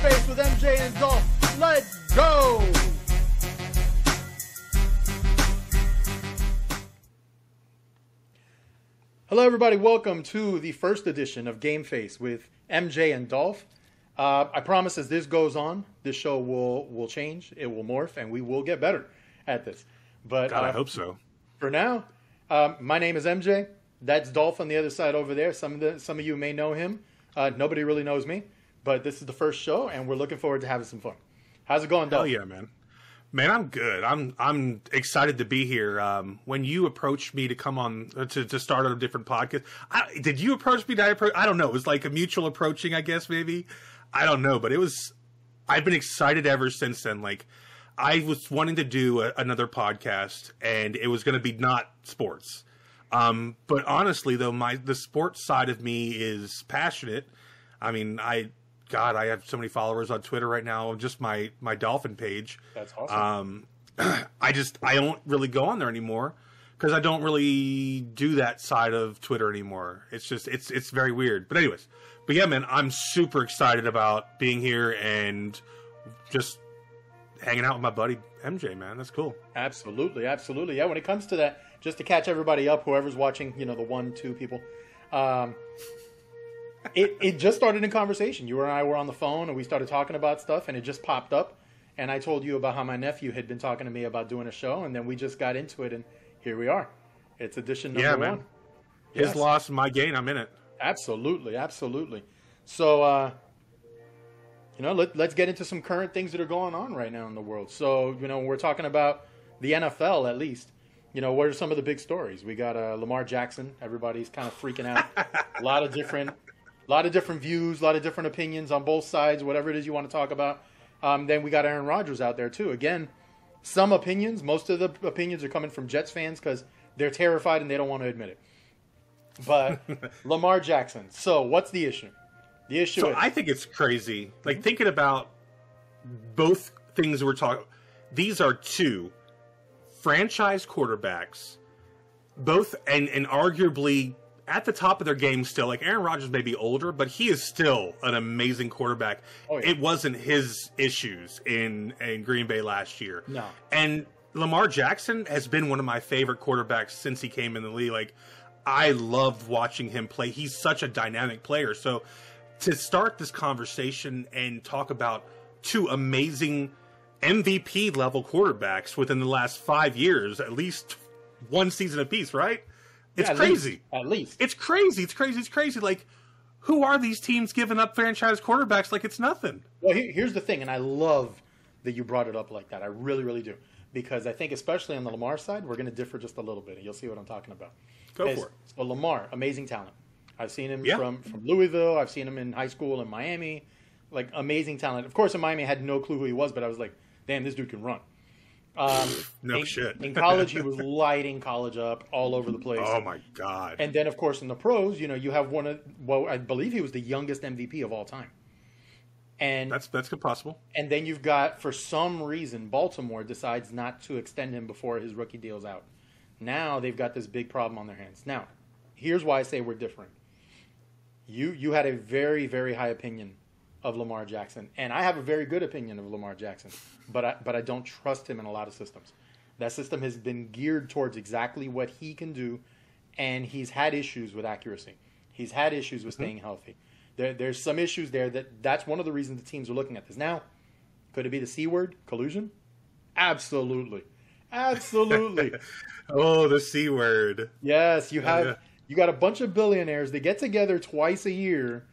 Face with MJ and Dolph. Let's go! Hello, everybody. Welcome to the first edition of Game Face with MJ and Dolph. Uh, I promise, as this goes on, this show will will change. It will morph, and we will get better at this. But God, I uh, hope so. for now, um, my name is MJ. That's Dolph on the other side over there. Some of the some of you may know him. Uh, nobody really knows me, but this is the first show, and we're looking forward to having some fun. How's it going, Hell Dolph? yeah, man. Man, I'm good. I'm I'm excited to be here. Um, when you approached me to come on uh, to, to start a different podcast, I, did you approach me? Did I approach? I don't know. It was like a mutual approaching, I guess. Maybe I don't know, but it was. I've been excited ever since then. Like I was wanting to do a, another podcast, and it was going to be not sports. Um, but honestly, though, my the sports side of me is passionate. I mean, I God, I have so many followers on Twitter right now. Just my my dolphin page. That's awesome. Um, I just I don't really go on there anymore because I don't really do that side of Twitter anymore. It's just it's it's very weird. But anyways, but yeah, man, I'm super excited about being here and just hanging out with my buddy MJ. Man, that's cool. Absolutely, absolutely. Yeah, when it comes to that, just to catch everybody up, whoever's watching, you know, the one, two people, um, it it just started in conversation. You and I were on the phone, and we started talking about stuff, and it just popped up. And I told you about how my nephew had been talking to me about doing a show, and then we just got into it, and here we are. It's edition number Yeah, man. one. His Yes. loss, my gain. I'm in it. Absolutely, absolutely. So, uh, you know, let, let's get into some current things that are going on right now in the world. So, you know, we're talking about the NFL at least. You know, what are some of the big stories? We got uh, Lamar Jackson. Everybody's kind of freaking out. a lot of different, a lot of different views, a lot of different opinions on both sides. Whatever it is you want to talk about. Um, then we got Aaron Rodgers out there too. Again, some opinions. Most of the opinions are coming from Jets fans because they're terrified and they don't want to admit it. But Lamar Jackson. So what's the issue? The issue So is I think it's crazy. Like thinking about both things we're talking. These are two franchise quarterbacks, both and and arguably at the top of their game still. Like Aaron Rodgers may be older, but he is still an amazing quarterback. Oh, yeah. It wasn't his issues in in Green Bay last year. No. And Lamar Jackson has been one of my favorite quarterbacks since he came in the league. Like I loved watching him play. He's such a dynamic player. So to start this conversation and talk about two amazing MVP level quarterbacks within the last five years, at least one season apiece, right? It's at crazy. least- at least. It's crazy. It's crazy. It's crazy. Like, who are these teams giving up franchise quarterbacks like it's nothing? Well, here, here's the thing, and I love that you brought it up like that. I really, really do, because I think especially on the Lamar side, we're going to differ just a little bit, and you'll see what I'm talking about. Go Is- for it. So Lamar, amazing talent. I've seen him Yeah. from from Louisville. I've seen him in high school in Miami. Like amazing talent. Of course, in Miami, I had no clue who he was, but I was like, damn, this dude can run. Um, No in, shit. in college, he was lighting college up all over the place. Oh my god. And then, of course, in the pros, you know, you have one of well, I believe he was the youngest MVP of all time. And that's that's good possible. and then you've got, for some reason, Baltimore decides not to extend him before his rookie deal's out. Now they've got this big problem on their hands. Now, here's why I say we're different. You you had a very very high opinion of Lamar Jackson, and I have a very good opinion of Lamar Jackson, but I, but I don't trust him in a lot of systems. That system has been geared towards exactly what he can do, and he's had issues with accuracy. He's had issues with mm-hmm. staying healthy. There, there's some issues there that that's one of the reasons the teams are looking at this. Now, could it be the C word, collusion? Absolutely. Absolutely. Oh, the c word. yes, you have yeah. you got a bunch of billionaires They get together twice a year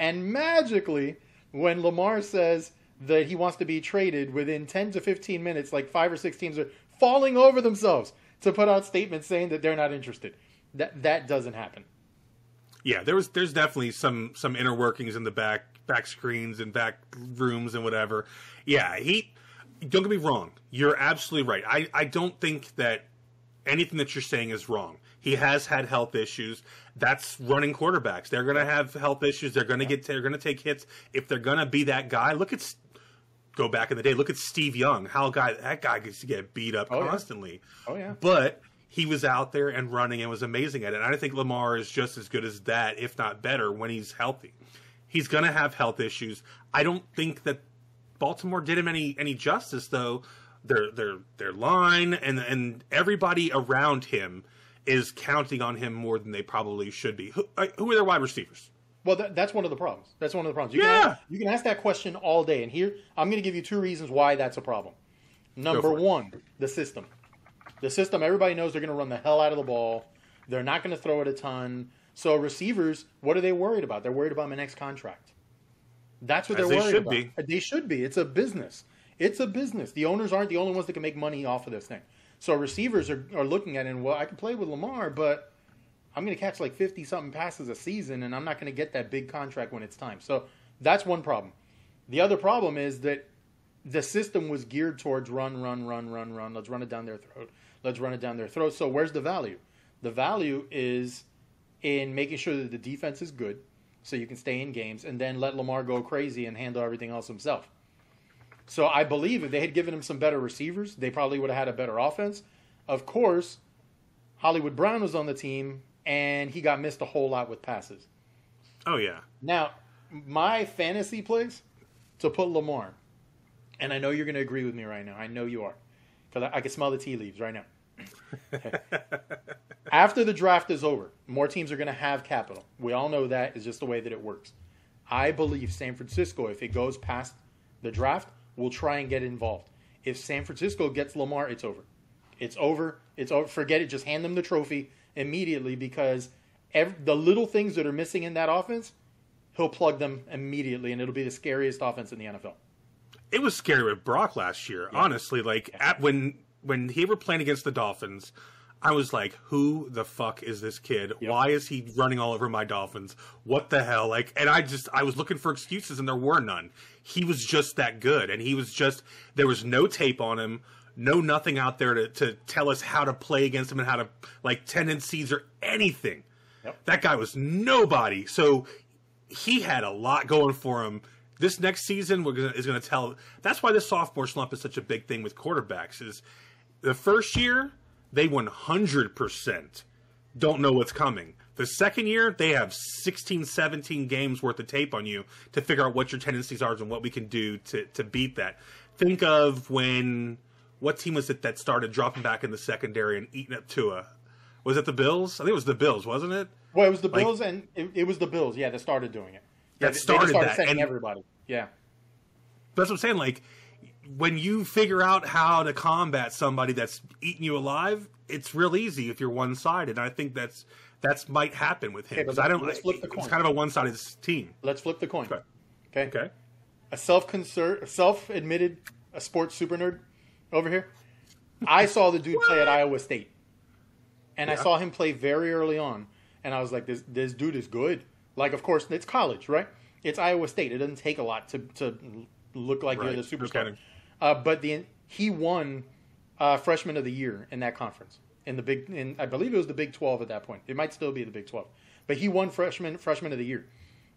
and magically when Lamar says that he wants to be traded within 10 to 15 minutes like five or six teams are falling over themselves to put out statements saying that they're not interested. That that doesn't happen. Yeah, there was there's definitely some some inner workings in the back back screens and back rooms and whatever. Yeah, he don't get me wrong. You're absolutely right. I I don't think that anything that you're saying is wrong. He has had health issues. That's running quarterbacks. They're going to have health issues. They're going to get they're going to take hits if they're going to be that guy. Look at go back in the day. Look at Steve Young. How guy that guy gets to get beat up Oh, yeah. constantly. Oh yeah. But he was out there and running and was amazing at it. And I think Lamar is just as good as that, if not better, when he's healthy. He's going to have health issues. I don't think that Baltimore did him any any justice though. Their their their line and and everybody around him is counting on him more than they probably should be. Who, uh, who are their wide receivers? Well, that, that's one of the problems. That's one of the problems. You Yeah. Can ask, you can ask that question all day, and here I'm going to give you two reasons why that's a problem. Number for it. one, the system. The system. Everybody knows they're going to run the hell out of the ball. They're not going to throw it a ton. So receivers, what are they worried about? They're worried about my next contract. That's what As they're they worried should about. They should be. It's a business. It's a business. The owners aren't the only ones that can make money off of this thing. So receivers are, are looking at it and well, I can play with Lamar, but I'm going to catch like 50 something passes a season and I'm not going to get that big contract when it's time. So that's one problem. The other problem is that the system was geared towards run, run, run, run, run. Let's run it down their throat. Let's run it down their throat. So where's the value? The value is in making sure that the defense is good so you can stay in games and then let Lamar go crazy and handle everything else himself. So I believe if they had given him some better receivers, they probably would have had a better offense. Of course, Hollywood Brown was on the team and he got missed a whole lot with passes. Oh yeah. Now, my fantasy plays to put Lamar, and I know you're going to agree with me right now. I know you are, because I, I can smell the tea leaves right now. After the draft is over, more teams are going to have capital. We all know that is just the way that it works. I believe San Francisco, if it goes past the draft, will try and get involved. If San Francisco gets Lamar, it's over. It's over. It's over. Forget it. Just hand them the trophy immediately because ev the little things that are missing in that offense, he'll plug them immediately, and it'll be the scariest offense in the NFL. it was scary with Brock last year. Honestly, like at, when when he were playing against the Dolphins, I was like, "Who the fuck is this kid? Why is he running all over my Dolphins? What the hell?" Like, and I just I was looking for excuses, and there were none. He was just that good, and he was just there was no tape on him. No, nothing out there to, to tell us how to play against him and how to like tendencies or anything. Yep. That guy was nobody. So he had a lot going for him. This next season we're gonna, is going to tell. That's why the sophomore slump is such a big thing with quarterbacks. Is the first year they 100% don't know what's coming. The second year they have 16, 17 games worth of tape on you to figure out what your tendencies are and what we can do to to beat that. Think of when what team was it that started dropping back in the secondary and eating up Tua? Was it the Bills? I think it was the Bills, wasn't it? Well, it was the Bills, and it, it was the Bills, yeah, that started doing it. That Yeah, they- they started started that, and- everybody. Yeah. That's what I'm saying. Like when you figure out how to combat somebody that's eating you alive, it's real easy if you're one sided. And I think that's that's might happen with him Okay, because I don't. let's flip the coin. It's kind of a one sided team. Let's flip the coin. Okay. Okay. Okay. A self self admitted a sports super nerd over here. I saw the dude play at Iowa State, and I saw him play very early on, and I was like, "This this dude is good." Like, of course, it's college, right? It's Iowa State. It doesn't take a lot to to look like Right. you're the superstar. Okay. Uh, but the he won uh, freshman of the year in that conference in the big. In I believe it was the Big Twelve at that point. It might still be the Big Twelve, but he won freshman freshman of the year,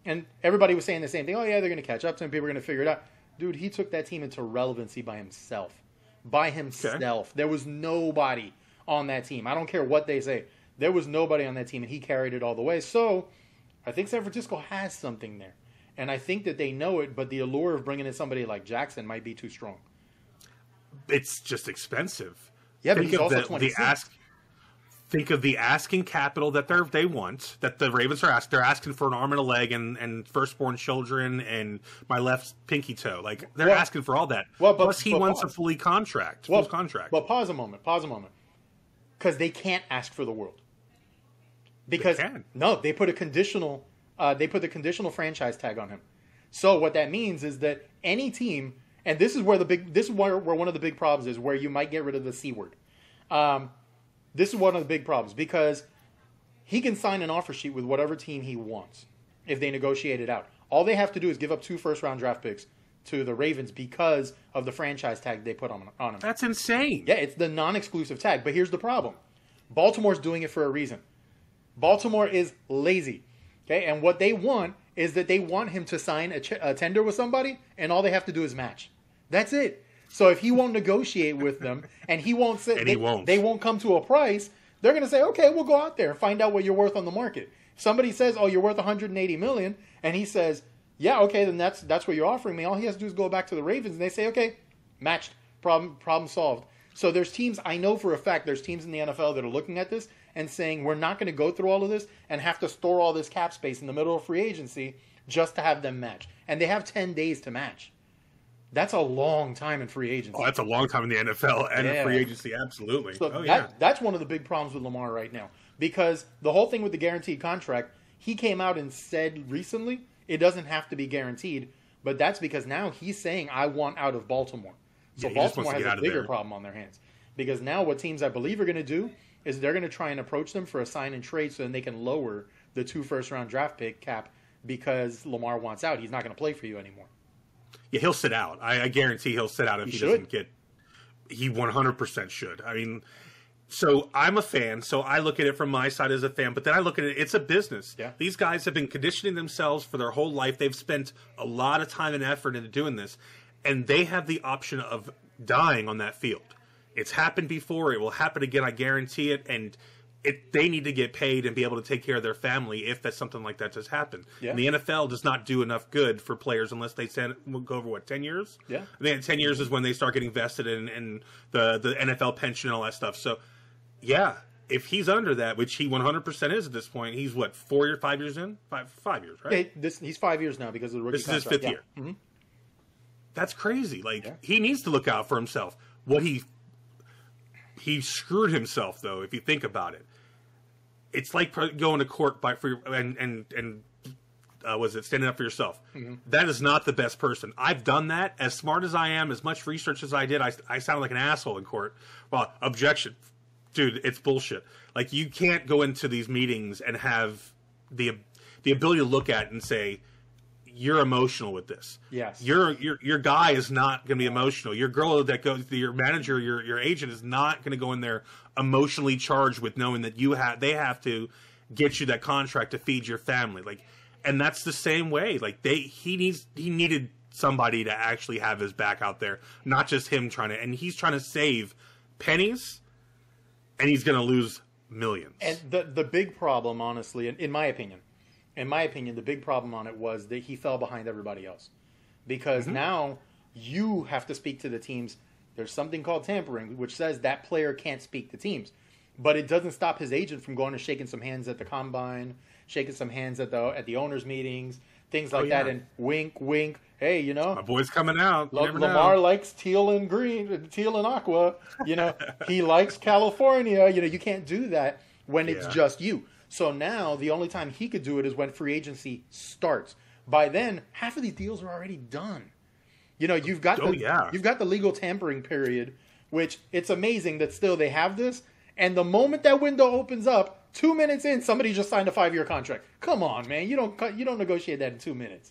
and everybody was saying the same thing. Oh yeah, they're going to catch up to him. People are going to figure it out. Dude, he took that team into relevancy by himself. By himself. There was nobody on that team. I don't care what they say. There was nobody on that team, and he carried it all the way. So I think San Francisco has something there. And I think that they know it, but the allure of bringing in somebody like Jackson might be too strong. It's just expensive. Yeah, but think he's of also the, the 26. ask. Think of the asking capital that they they want that the Ravens are asking. They're asking for an arm and a leg and, and firstborn children and my left pinky toe. Like they're Well- asking for all that. well, but- Plus, he but wants a fully contract, full contract. Well, pause a moment. Pause a moment. Because they can't ask for the world. Because can. no, they put a conditional. Uh, they put the conditional franchise tag on him. So what that means is that any team, and this is where the big, this is where, where one of the big problems is, where you might get rid of the c word. Um, this is one of the big problems because he can sign an offer sheet with whatever team he wants if they negotiate it out. All they have to do is give up two first round draft picks to the Ravens because of the franchise tag they put on, on him. That's insane. Yeah, it's the non exclusive tag. But here's the problem Baltimore's doing it for a reason. Baltimore is lazy. Okay, and what they want is that they want him to sign a, ch- a tender with somebody, and all they have to do is match. That's it. So if he won't negotiate with them, and he won't say, And they, he won't. they won't come to a price, they're going to say, okay, we'll go out there and find out what you're worth on the market. Somebody says, oh, you're worth 180 million, and he says, yeah, okay, then that's that's what you're offering me. All he has to do is go back to the Ravens, and they say, okay, matched, problem problem solved. So there's teams I know for a fact there's teams in the NFL that are looking at this and saying we're not going to go through all of this and have to store all this cap space in the middle of free agency just to have them match, and they have ten days to match. That's a long time in free agency. Oh, that's a long time in the NFL and Yeah. in free agency. Absolutely. So oh that, yeah. that's one of the big problems with Lamar right now because the whole thing with the guaranteed contract, he came out and said recently it doesn't have to be guaranteed, but that's because now he's saying I want out of Baltimore. So Yeah, he just wants Baltimore has a bigger there. problem on their hands because now what teams I believe are going to do is they're going to try and approach them for a sign and trade so then they can lower the two first round draft pick cap because Lamar wants out. He's not going to play for you anymore. Yeah, he'll sit out. I, I guarantee he'll sit out if He he, doesn't get. He one hundred percent should. I mean, so I'm a fan. So I look at it from my side as a fan, but then I look at it. It's a business. Yeah. These guys have been conditioning themselves for their whole life. They've spent a lot of time and effort into doing this, and they have the option of dying on that field. It's happened before. It will happen again. I guarantee it. And. It, they need to get paid and be able to take care of their family if that's something like that does happen. Yeah. And the NFL does not do enough good for players unless they stand, go over what ten years. Yeah. I think ten years is when they start getting vested in, in the the NFL pension and all that stuff. So, yeah, if he's under that, which he one hundred percent is at this point, he's what four or five years in, five five years, right? Okay, this he's five years now because of the rookie This is his fifth Yeah. year. Mm-hmm. That's crazy. Like Yeah. he needs to look out for himself. What he he screwed himself though. If you think about it, it's like going to court by for your, and and and uh, was it standing up for yourself? That is not the best person. I've done that. As smart as I am, as much research as I did, I I sound like an asshole in court. Well, objection, dude, it's bullshit. Like you can't go into these meetings and have the the ability to look at it and say you're emotional with this. Yes. Your your your guy is not going to be emotional. Your girl that goes your manager, your your agent is not going to go in there emotionally charged with knowing that you have they have to get you that contract to feed your family. Like and that's the same way. Like they he needs he needed somebody to actually have his back out there, not just him trying to and he's trying to save pennies and he's going to lose millions. And the the big problem, honestly, in, in my opinion, in my opinion, the big problem on it was that he fell behind everybody else, because mm-hmm. now you have to speak to the teams. There's something called tampering, which says that player can't speak to teams, but it doesn't stop his agent from going and shaking some hands at the combine, shaking some hands at the at the owners' meetings, things oh, like that, yeah. and wink, wink. Hey, you know, My boy's coming out. La- never know. Lamar likes teal and green, teal and aqua. You know, he likes California. You know, you can't do that when it's just you. So now the only time he could do it is when free agency starts. By then, half of these deals are already done. You know, you've got Oh, the yeah. you've got the legal tampering period, which it's amazing that still they have this. And the moment that window opens up, two minutes in, somebody just signed a five year contract. Come on, man, you don't cut- you don't negotiate that in two minutes.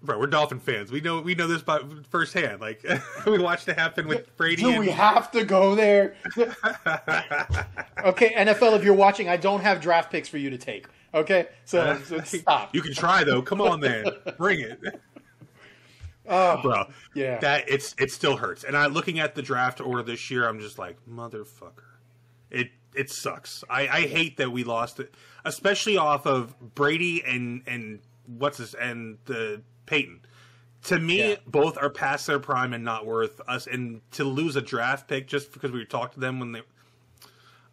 Bro, we're Dolphin fans. We know we know this by firsthand. Like we watched it happen with Brady. Do and, we have to go there? okay, NFL, if you're watching, I don't have draft picks for you to take. Okay, so, uh, so stop. You can try though. Come on, man, bring it, Oh, bro. Yeah. that it's it still hurts. And I looking at the draft order this year, I'm just like motherfucker. It it sucks. I I hate that we lost it, especially off of Brady and and what's this and the Peyton. To me, Yeah. both are past their prime and not worth us. And to lose a draft pick just because we talked to them when they,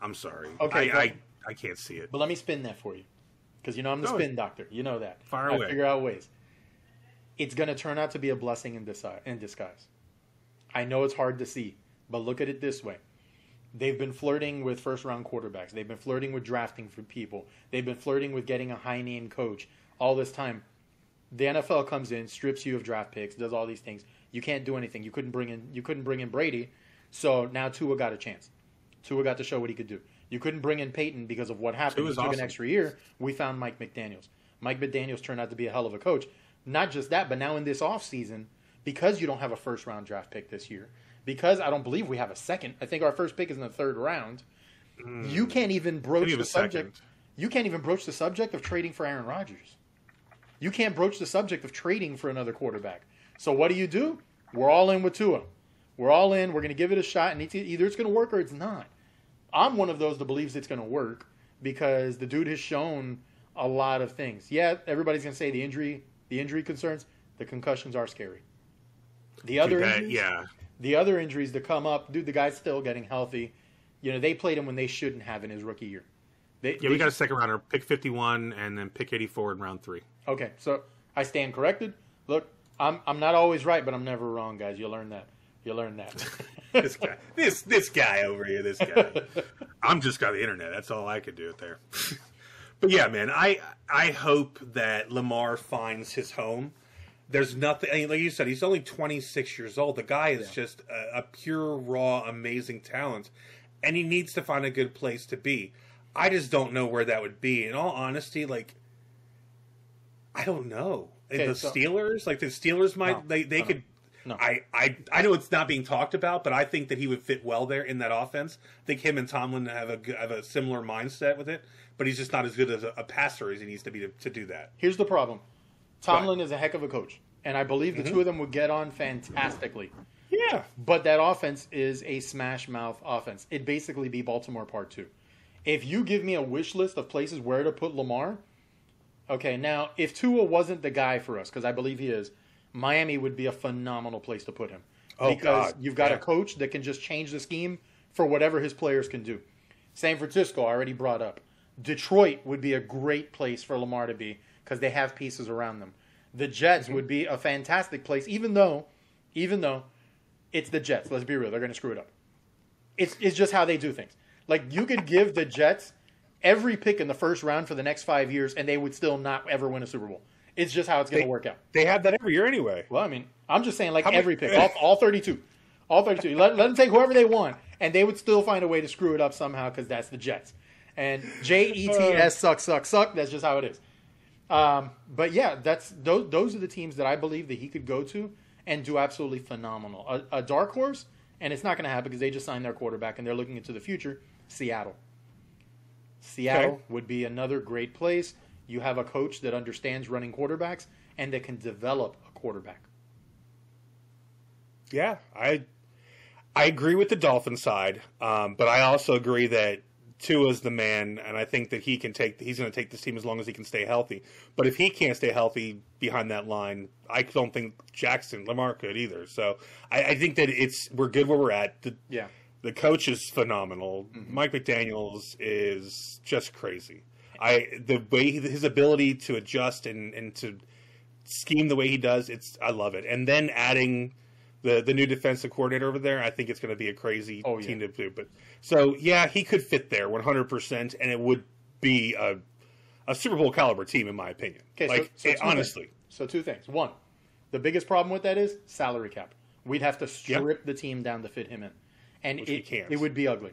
I'm sorry. Okay, I I, I can't see it. but let me spin that for you, because you know I'm the Go spin doctor. You know that. Fire I away. figure out ways. It's going to turn out to be a blessing in, disi- in disguise. I know it's hard to see, but look at it this way. They've been flirting with first round quarterbacks. They've been flirting with drafting for people. They've been flirting with getting a high name coach all this time. The NFL comes in, strips you of draft picks, does all these things. You can't do anything. You couldn't bring in you couldn't bring in Brady, so now Tua got a chance. Tua got to show what he could do. You couldn't bring in Peyton because of what happened. Tua's took an extra year. We found Mike McDaniels. Mike McDaniels turned out to be a hell of a coach. Not just that, but now in this offseason, because you don't have a first round draft pick this year, because I don't believe we have a second. I think our first pick is in the third round. You hmm. can't even broach the a second. subject. You can't even broach the subject of trading for Aaron Rodgers. You can't broach the subject of trading for another quarterback. So what do you do? We're all in with Tua. We're all in. We're going to give it a shot, and it's, either it's going to work or it's not. I'm one of those that believes it's going to work because the dude has shown a lot of things. Yeah, everybody's going to say the injury the injury concerns, the concussions are scary. The other that- injuries, yeah. the other injuries that come up, dude, the guy's still getting healthy. You know, they played him when they shouldn't have in his rookie year. They, Yeah, we got a second rounder, pick 51, and then pick 84 in round three. Okay, so I stand corrected. Look, I'm I'm not always right, but I'm never wrong, guys. You learn that. You learn that. This guy, this this guy over here, this guy. I'm just got the internet. That's all I could do it there. but yeah, man, I I hope that Lamar finds his home. There's nothing, I mean, like you said, he's only 26 years old. The guy is just a, a pure, raw, amazing talent, and he needs to find a good place to be. I just don't know where that would be. In all honesty, like I don't know. Okay, the so- Steelers, like the Steelers, might No, they they no, could. no. I, I I know it's not being talked about, but I think that he would fit well there in that offense. I think him and Tomlin have a have a similar mindset with it, but he's just not as good as a, a passer as he needs to be to, to do that. Here's the problem. Tomlin is a heck of a coach, and I believe the Mm-hmm. two of them would get on fantastically. Yeah, But that offense is a smash mouth offense. It'd basically be Baltimore Part Two. If you give me a wish list of places where to put Lamar, okay, now if Tua wasn't the guy for us, because I believe he is, Miami would be a phenomenal place to put him. Oh, because God, you've got yeah. a coach that can just change the scheme for whatever his players can do. San Francisco I already brought up. Detroit would be a great place for Lamar to be because they have pieces around them. The Jets Mm-hmm. would be a fantastic place, even though, even though it's the Jets. Let's be real; they're going to screw it up. It's it's just how they do things. Like you could give the Jets every pick in the first round for the next five years, and they would still not ever win a Super Bowl. It's just how it's going to work out. they have that every year anyway. Well, I mean, I'm just saying, like How many- every pick, all, all 32, all 32. Let, let them take whoever they want, and they would still find a way to screw it up somehow because that's the Jets. And J E T S suck suck suck. That's just how it is. Um, but yeah, that's those. Those are the teams that I believe that he could go to and do absolutely phenomenal. A, a dark horse, and it's not going to happen because they just signed their quarterback and they're looking into the future. Seattle. Seattle Okay. would be another great place. You have a coach that understands running quarterbacks and that can develop a quarterback. Yeah, I I agree with the Dolphin side, um, but I also agree that Tua's the man, and I think that he can take. He's going to take this team as long as he can stay healthy. But if he can't stay healthy behind that line, I don't think Jackson Lamar could either. So I, I think that it's we're good where we're at. The, Yeah. The coach is phenomenal. Mm-hmm. Mike McDaniel's is just crazy. I the way he, his ability to adjust and and to scheme the way he does, it's I love it. And then adding the the new defensive coordinator over there, I think it's going to be a crazy Oh, yeah. team to do. But so yeah, he could fit there 100, percent and it would be a a Super Bowl caliber team in my opinion. Okay, like so, so it- honestly, things. So two things. One, the biggest problem with that is salary cap. We'd have to strip the team down to fit him in, and Which it, can't. it would be ugly.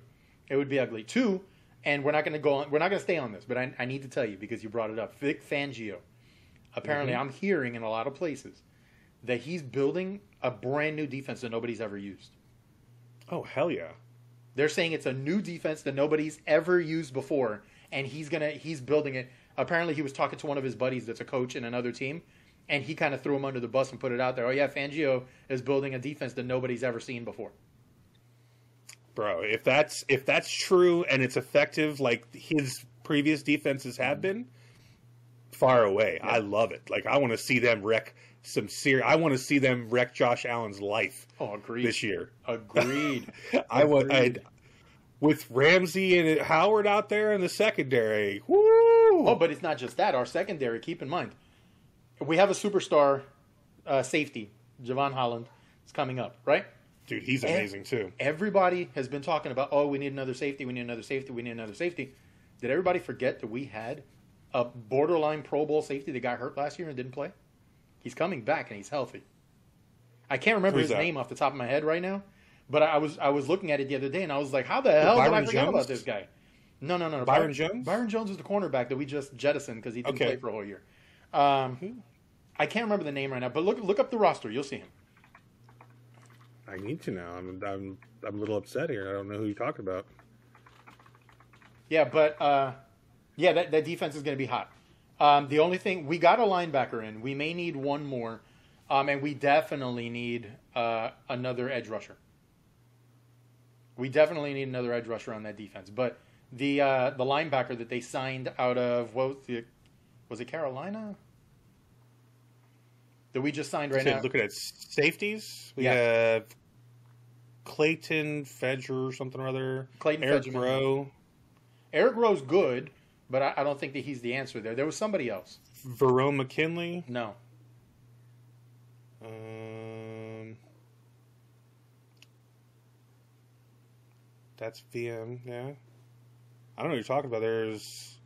It would be ugly. Two, and we're not going to go on. We're not going to stay on this, but I, I need to tell you because you brought it up. Vic Fangio. Apparently, Mm-hmm. I'm hearing in a lot of places that he's building a brand new defense that nobody's ever used. oh hell yeah. They're saying it's a new defense that nobody's ever used before, and he's gonna he's building it. Apparently, he was talking to one of his buddies that's a coach in another team, and he kind of threw him under the bus and put it out there. Oh yeah, Fangio is building a defense that nobody's ever seen before. Bro. If that's if that's true and it's effective, like his previous defenses have been, far away. I love it. Like I want to see them wreck some serious. I want to see them wreck Josh Allen's life Oh, agreed. this year. Agreed. I want I, with Ramsey and Howard out there in the secondary. Woo! Oh, but it's not just that. Our secondary. Keep in mind, we have a superstar uh, safety, Jevon Holland, is coming up, right? Dude, he's amazing too. Everybody has been talking about, oh, we need another safety, we need another safety, we need another safety. Did everybody forget that we had a borderline Pro Bowl safety that got hurt last year and didn't play? He's coming back and he's healthy. I can't remember Who's his that? name off the top of my head right now, but I was I was looking at it the other day and I was like, how the hell did I forget Jones? about this guy? No, no, no, no. Byron Jones? Byron Jones is the cornerback that we just jettisoned because he didn't Okay. play for a whole year. Um, I can't remember the name right now, but look look up the roster. You'll see him. I need to know. I'm I'm I'm a little upset here. I don't know who you're talking about. Yeah, but uh, yeah, that, that defense is going to be hot. Um, the only thing we got a linebacker in. We may need one more, um, and we definitely need uh, another edge rusher. We definitely need another edge rusher on that defense. But the uh, the linebacker that they signed out of what was, the, was it Carolina? that we just signed right So now. looking at safeties, we Yeah. have Clayton Fedger or something or other. Clayton Eric Fedgerman. Rowe, Eric Rowe's good, but I, I don't think that he's the answer there. There was somebody else. Verone McKinley. No. Um, that's VM. Yeah, I don't know what you're talking about. There's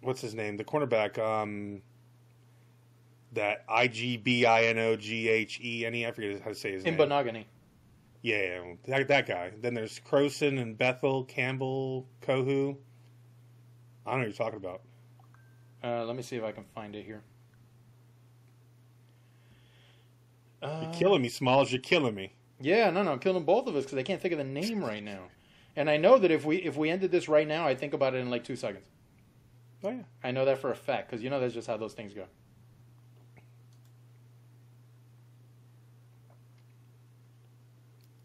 what's his name? The cornerback. Um, that I G B I N O G H E N E. I forget how to say his name. In name. Bonogany. Yeah, that, that guy. Then there's Crossen and Bethel, Campbell, Kohou. I don't know what you're talking about. Uh, let me see if I can find it here. Uh, You're killing me, Smalls. You're killing me. Yeah, no, no, I'm killing both of us because I can't think of the name right now. And I know that if we if we ended this right now, I'd think about it in like two seconds. Oh yeah. I know that for a fact because you know that's just how those things go.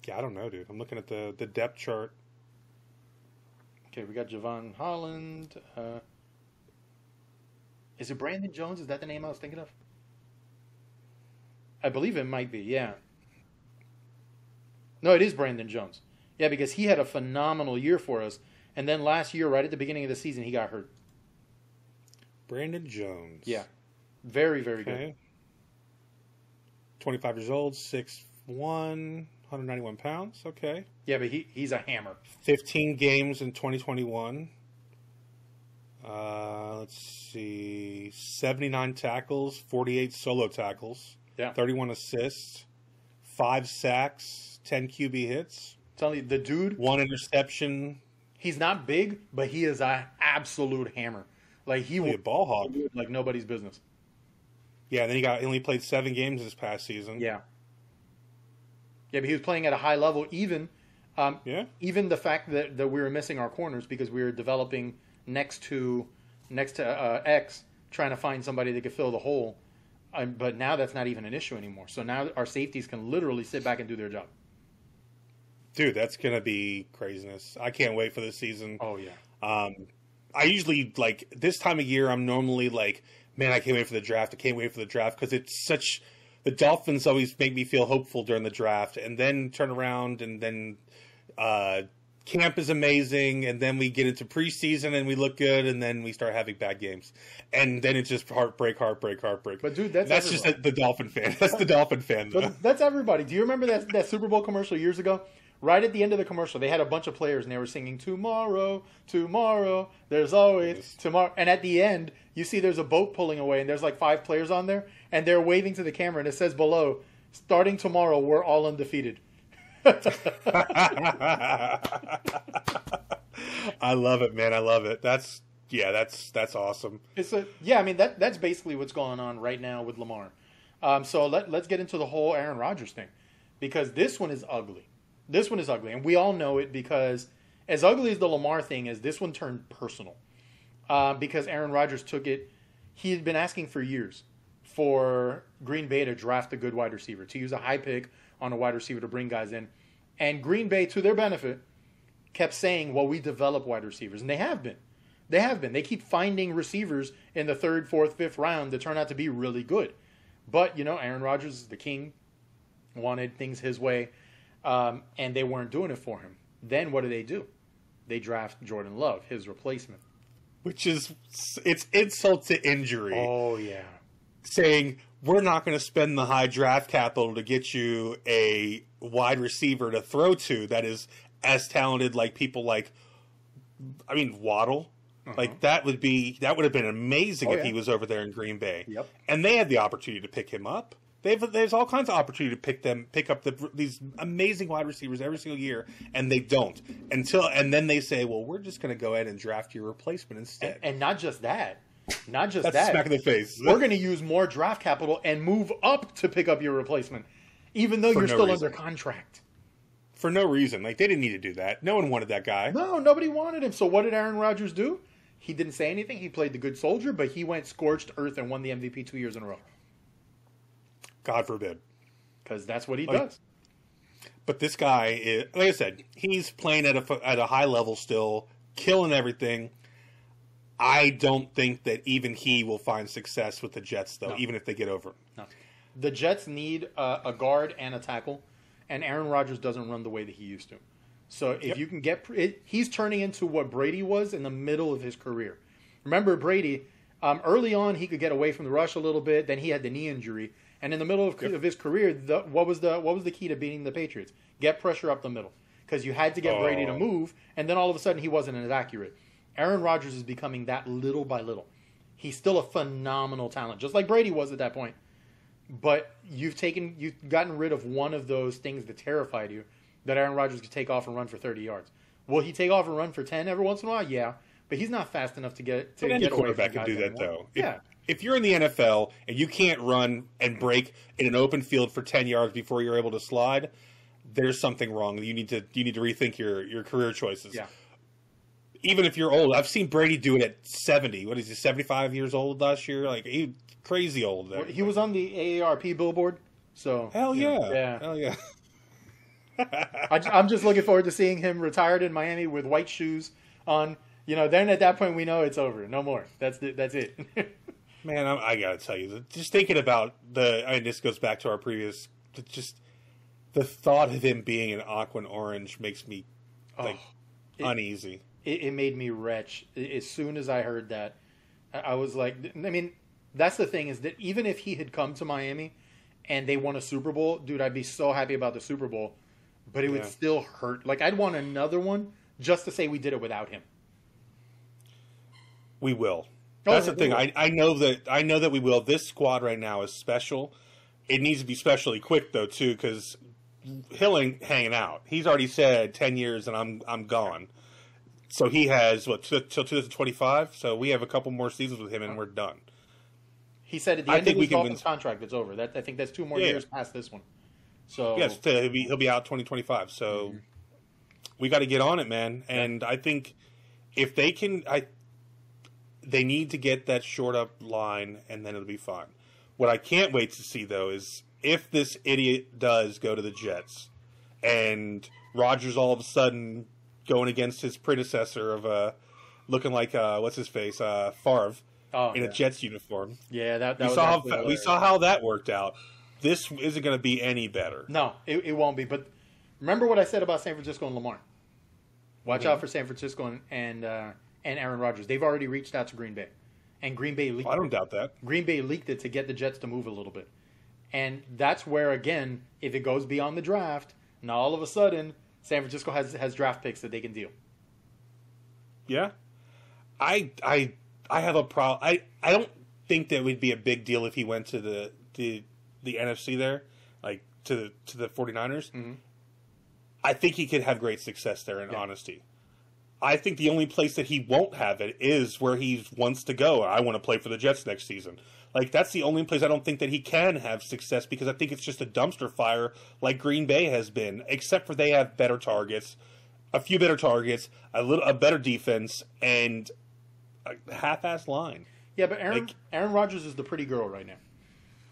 Yeah, I don't know, dude. I'm looking at the the depth chart. Okay, we got Jevon Holland. Uh, is it Brandon Jones? Is that the name I was thinking of? I believe it might be. Yeah. No, it is Brandon Jones. Yeah, because he had a phenomenal year for us, and then last year, right at the beginning of the season, he got hurt. Brandon Jones. Yeah, very, very good. Okay. 25 years old, 6'1", 191 pounds. Okay. Yeah, but he he's a hammer. 15 games in 2021. Uh, let's see. 79 tackles, 48 solo tackles, Yeah, 31 assists, 5 sacks, 10 QB hits, Tell you, the dude, 1 interception. he's not big, but he is an absolute hammer. Like he will a ball hog. like nobody's business. Yeah, and then he got he only played 7 games this past season. Yeah. Yeah, but he was playing at a high level. Even, um, Yeah. even the fact that, that we were missing our corners because we were developing next to next to uh, X, trying to find somebody that could fill the hole. Um, but now that's not even an issue anymore. So now our safeties can literally sit back and do their job. Dude, that's going to be craziness. I can't wait for this season. Oh yeah. Um, I usually like this time of year. I'm normally like, man, I can't wait for the draft. I can't wait for the draft because it's such. The Dolphins always make me feel hopeful during the draft, and then turn around and then uh, camp is amazing, and then we get into preseason and we look good, and then we start having bad games, and then it's just heartbreak, heartbreak, heartbreak. But dude, that's that's just the Dolphin fan. That's the Dolphin fan. Though. But that's everybody. Do you remember that that Super Bowl commercial years ago? Right at the end of the commercial, they had a bunch of players and they were singing "Tomorrow, tomorrow, there's always tomorrow." And at the end, you see there's a boat pulling away and there's like five players on there and they're waving to the camera and it says below, "Starting tomorrow, we're all undefeated." I love it, man. I love it. That's yeah, that's that's awesome. It's a yeah. I mean that that's basically what's going on right now with Lamar. Um, so let let's get into the whole Aaron Rodgers thing because this one is ugly. This one is ugly, and we all know it because as ugly as the Lamar thing is, this one turned personal uh, because Aaron Rodgers took it. He had been asking for years for Green Bay to draft a good wide receiver to use a high pick on a wide receiver to bring guys in, and Green Bay, to their benefit, kept saying, "Well, we develop wide receivers," and they have been. They have been. They keep finding receivers in the third, fourth, fifth round that turn out to be really good. But you know, Aaron Rodgers the king. Wanted things his way, um, and they weren't doing it for him. Then what do they do? They draft Jordan Love, his replacement. Which is it's insult to injury. Oh yeah, saying we're not going to spend the high draft capital to get you a wide receiver to throw to that is as talented like people like I mean Waddle. Like that would be that would have been amazing Uh-huh. Oh, if yeah. he was over there in Green Bay. Yep. And they had the opportunity to pick him up. They've, there's all kinds of opportunity to pick them, pick up the, these amazing wide receivers every single year, and they don't until, and then they say, "Well, we're just going to go ahead and draft your replacement instead." and, and not just that, not just That's that. smack in the face. We're going to use more draft capital and move up to pick up your replacement, even though For you're no still reason. under contract. for no reason. Like they didn't need to do that. No one wanted that guy. No, nobody wanted him. So what did Aaron Rodgers do? He didn't say anything. He played the good soldier, but he went scorched earth and won the MVP two years in a row God forbid. because that's what he Like- does. But this guy, is, like I said, he's playing at a at a high level still, killing everything. I don't think that even he will find success with the Jets, though, No. even if they get over. him. No. The Jets need a, a guard and a tackle, and Aaron Rodgers doesn't run the way that he used to. So if Yep. you can get, it, he's turning into what Brady was in the middle of his career. Remember Brady? Um, early on, he could get away from the rush a little bit. Then he had the knee injury, and in the middle of, of his career, the, what was the what was the key to beating the Patriots? Get pressure up the middle because you had to get Brady to Oh. move, and then all of a sudden he wasn't as accurate. Aaron Rodgers is becoming that little by little. He's still a phenomenal talent, just like Brady was at that point but you've taken you've gotten rid of one of those things that terrified you that Aaron Rodgers could take off and run for 30 yards. Will he take off and run for 10 every once in a while? Yeah, but he's not fast enough to get to But any get quarterback can do that, anymore. though. If, Yeah, If you're in the NFL and you can't run and break in an open field for ten yards before you're able to slide, there's something wrong. You need to you need to rethink your your career choices. yeah. Even if you're old, I've seen Brady do it at seventy. What is he? Seventy five years old last year? Like he crazy old. Well, He was on the AARP billboard, so Hell yeah. yeah. Hell yeah. I, am just looking forward to seeing him retired in Miami with white shoes on. You know, then at that point we know it's over. No more. That's the, that's it. Man, I, I gotta tell you, just thinking about the. I mean, this goes back to our previous. Just the thought of him being an aqua and orange makes me oh, like it- uneasy. It, it made me wretch. as soon as I heard that. I was like, I mean, that's the thing is that even if he had come to Miami and they won a Super Bowl, dude, I'd be so happy about the Super Bowl, but it would still hurt. Like I'd want another one just to say we did it without him. We will. Oh, That's the thing. will. I, I know that I know that we will. This squad right now is special. It needs to be specially quick though too, because Hill ain't hanging out. He's already said ten years and I'm I'm gone. So he has what till 2025. So we have a couple more seasons with him and we're done. He said at the I end think of we his can Dolphins win- contract, it's over. That I think that's two more Yeah. years past this one. So Yes, he'll be he'll be out 2025. So Mm-hmm. we got to get on it, man. And I think if they can, I they need to get that short up line, and then it'll be fine. What I can't wait to see though is if this idiot does go to the Jets, and Rodgers all of a sudden going against his predecessor of uh looking like uh what's his face uh Favre oh, in yeah. a Jets uniform. yeah, that, that We was saw how we saw how that worked out. This isn't going to be any better. No, it, it won't be. But remember what I said about San Francisco and Lamar. Watch Mhm. out for San Francisco and and, uh, and Aaron Rodgers. They've already reached out to Green Bay, and Green Bay leaked I don't doubt that. Green Bay leaked it to get the Jets to move a little bit. And that's where again, if it goes beyond the draft, now all of a sudden San Francisco has has draft picks that they can deal. Yeah, I I I have a problem. I I don't think that would be a big deal if he went to the the the NFC there, like to the to the 49ers. Mhm. I think he could have great success there. In Yeah. honesty, I think the only place that he won't have it is where he wants to go. I want to play for the Jets next season. Like that's the only place I don't think that he can have success because I think it's just a dumpster fire like Green Bay has been, except for they have better targets, a few better targets, a little a better defense, and a half-ass line. Yeah, but Aaron Like- Aaron Rodgers is the pretty girl right now.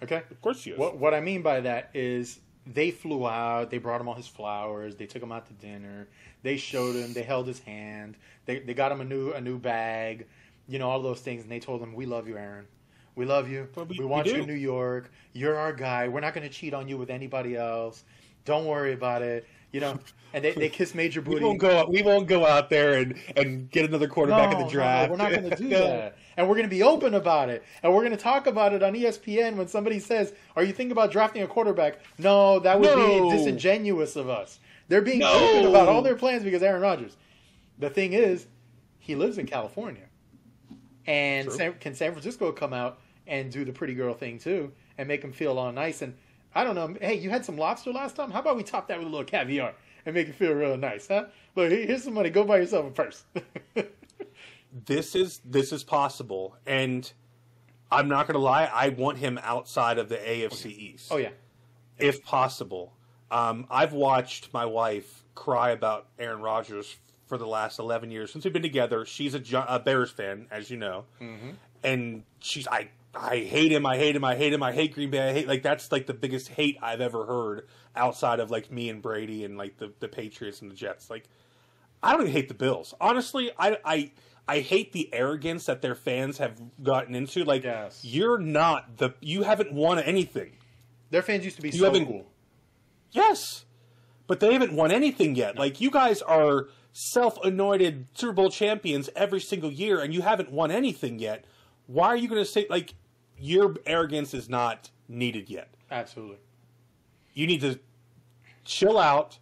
Okay? Of course he is. What what I mean by that is they flew out, they brought him all his flowers, they took him out to dinner, they showed him, they held his hand, they they got him a new a new bag, you know, all those things, and they told him, We love you, Aaron. We love you. We, we- want we you in New York. You're our guy. We're not gonna cheat on you with anybody else. Don't worry about it. You know, and they, they kiss Major booty. we won't go. We won't go out there and, and get another quarterback in No, the no, draft. we're not going to do No. that. And we're going to be open about it. And we're going to talk about it on ESPN when somebody says, Are you thinking about drafting a quarterback? No, that would No. be disingenuous of us. They're being No. open about all their plans because Aaron Rodgers. The thing is, he lives in California. And San, can San Francisco come out and do the pretty girl thing too and make him feel all nice? And I don't know. Hey, you had some lobster last time? How about we top that with a little caviar and make it feel real nice, huh? Look, here's some money. Go buy yourself a purse. this is this is possible, and I'm not going to lie. I want him outside of the AFC East. oh, yeah. if possible. Um, I've watched my wife cry about Aaron Rodgers for the last 11 years since we've been together. She's a, a Bears fan, as you know, and she's I I hate him. I hate him. I hate him. I hate Green Bay. I hate like that's like the biggest hate I've ever heard outside of like me and Brady and like the the Patriots and the Jets. Like I don't even hate the Bills. Honestly, I I I hate the arrogance that their fans have gotten into. Like, Yes. you're not the you haven't won anything. Their fans used to be You so cool. Yes, but they haven't won anything yet. Like, you guys are self-anointed Super Bowl champions every single year, and you haven't won anything yet. Why are you going to say like your arrogance is not needed yet? Absolutely. You need to chill out,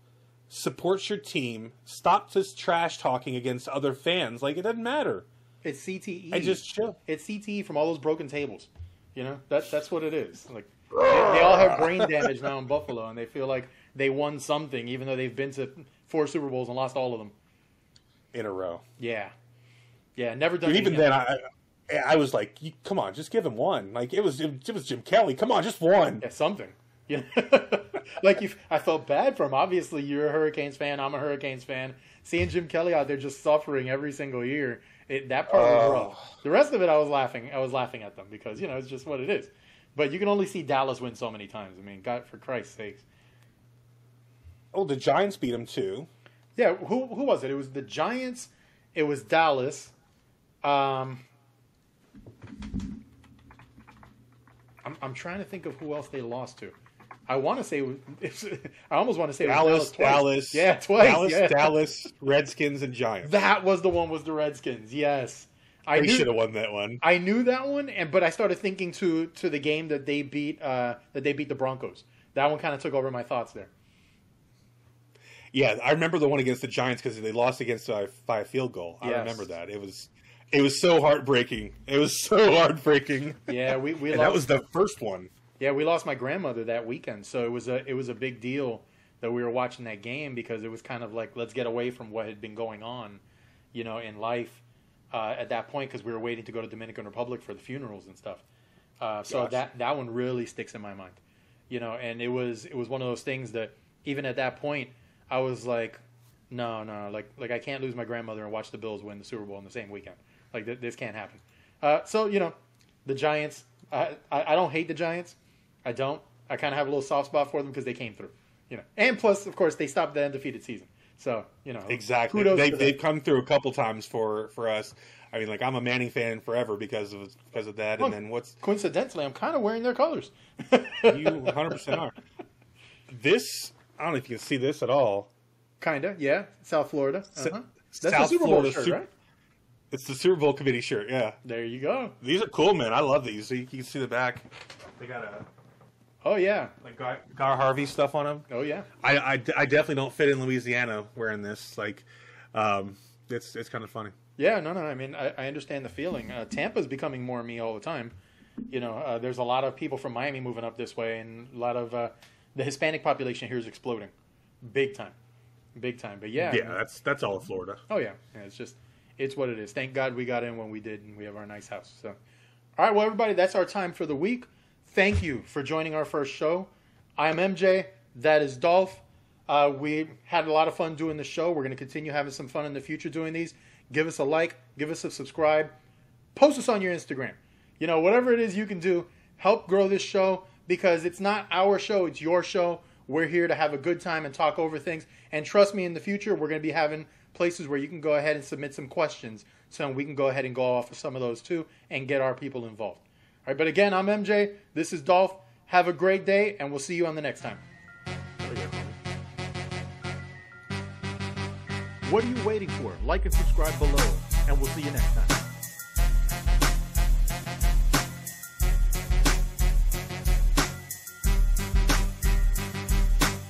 support your team, stop this trash talking against other fans. Like it doesn't matter. It's CTE. And just chill. it's CTE from all those broken tables. You know, that that's what it is. Like they, they all have brain damage now in Buffalo, and they feel like they won something, even though they've been to four Super Bowls and lost all of them. in a row. Yeah, yeah, never done. Even then, I, I was like, "Come on, just give him one." Like it was, it was Jim Kelly. Come on, just one. yeah, something. Yeah, like you, I felt bad for him. Obviously, you're a Hurricanes fan. I'm a Hurricanes fan. Seeing Jim Kelly out there just suffering every single year, it, that part was Oh. rough. The rest of it, I was laughing. I was laughing at them because you know it's just what it is. But you can only see Dallas win so many times. I mean, God, for Christ's sakes. Oh, the Giants beat him too. Yeah, who who was it? It was the Giants. It was Dallas. Um, I'm I'm trying to think of who else they lost to. I want to say it was, I almost want to say it was Dallas, twice. Dallas, yeah, twice, Dallas, yeah. Dallas, Redskins, and Giants. That was the one with the Redskins. Yes, I they should have won that one. I knew that one, and but I started thinking to to the game that they beat uh, that they beat the Broncos. That one kind of took over my thoughts there. Yeah, I remember the one against the Giants because they lost against uh, by a field goal. I Yes. remember that. It was, it was so heartbreaking. It was so heartbreaking. Yeah, we we that was the first one. Yeah, we lost my grandmother that weekend, so it was a it was a big deal that we were watching that game because it was kind of like let's get away from what had been going on, you know, in life uh, at that point because we were waiting to go to Dominican Republic for the funerals and stuff. Uh, so Gosh. that that one really sticks in my mind, you know, and it was it was one of those things that even at that point I was like, no, no, like like I can't lose my grandmother and watch the Bills win the Super Bowl in the same weekend. Like th- this can't happen. Uh, so you know, the Giants. I, I I don't hate the Giants. I don't. I kind of have a little soft spot for them because they came through. You know, and plus, of course, they stopped the undefeated season. So you know, Exactly. They, they've come through a couple times for for us. I mean, like I'm a Manning fan forever because of because of that. Look. And then what's Coincidentally, I'm kind of wearing their colors. you 100 percent are. This I don't know if you can see this at all. Kinda, yeah. South Florida. Uh-huh. That's the South Super Bowl Florida shirt, Sup- right? It's the Super Bowl committee shirt. Yeah, There you go. these are cool, man. I love these. You can see the back. They got a Oh yeah. like Gar, Guy Harvey stuff on them. Oh yeah. I, I, I definitely don't fit in Louisiana wearing this. Like, um, it's it's kind of funny. Yeah, no, no. I mean, I, I understand the feeling. Uh, Tampa's becoming more me all the time. You know, uh, there's a lot of people from Miami moving up this way, and a lot of uh, the Hispanic population here is exploding, big time, big time. But yeah, Yeah, that's that's all of Florida. Oh yeah, yeah. It's just, it's what it is. Thank God we got in when we did, and we have our nice house. So, all right, well, everybody, that's our time for the week. Thank you for joining our first show. I'm MJ. That is Dolph. Uh, we had a lot of fun doing the show. We're going to continue having some fun in the future doing these. Give us a like, give us a subscribe, post us on your Instagram. You know, whatever it is you can do, help grow this show because it's not our show, it's your show. We're here to have a good time and talk over things. And trust me, in the future, we're going to be having places where you can go ahead and submit some questions so we can go ahead and go off of some of those too and get our people involved. All right, but again, I'm MJ. This is Dolph. Have a great day, and we'll see you on the next time. What are you waiting for? Like and subscribe below, and we'll see you next time.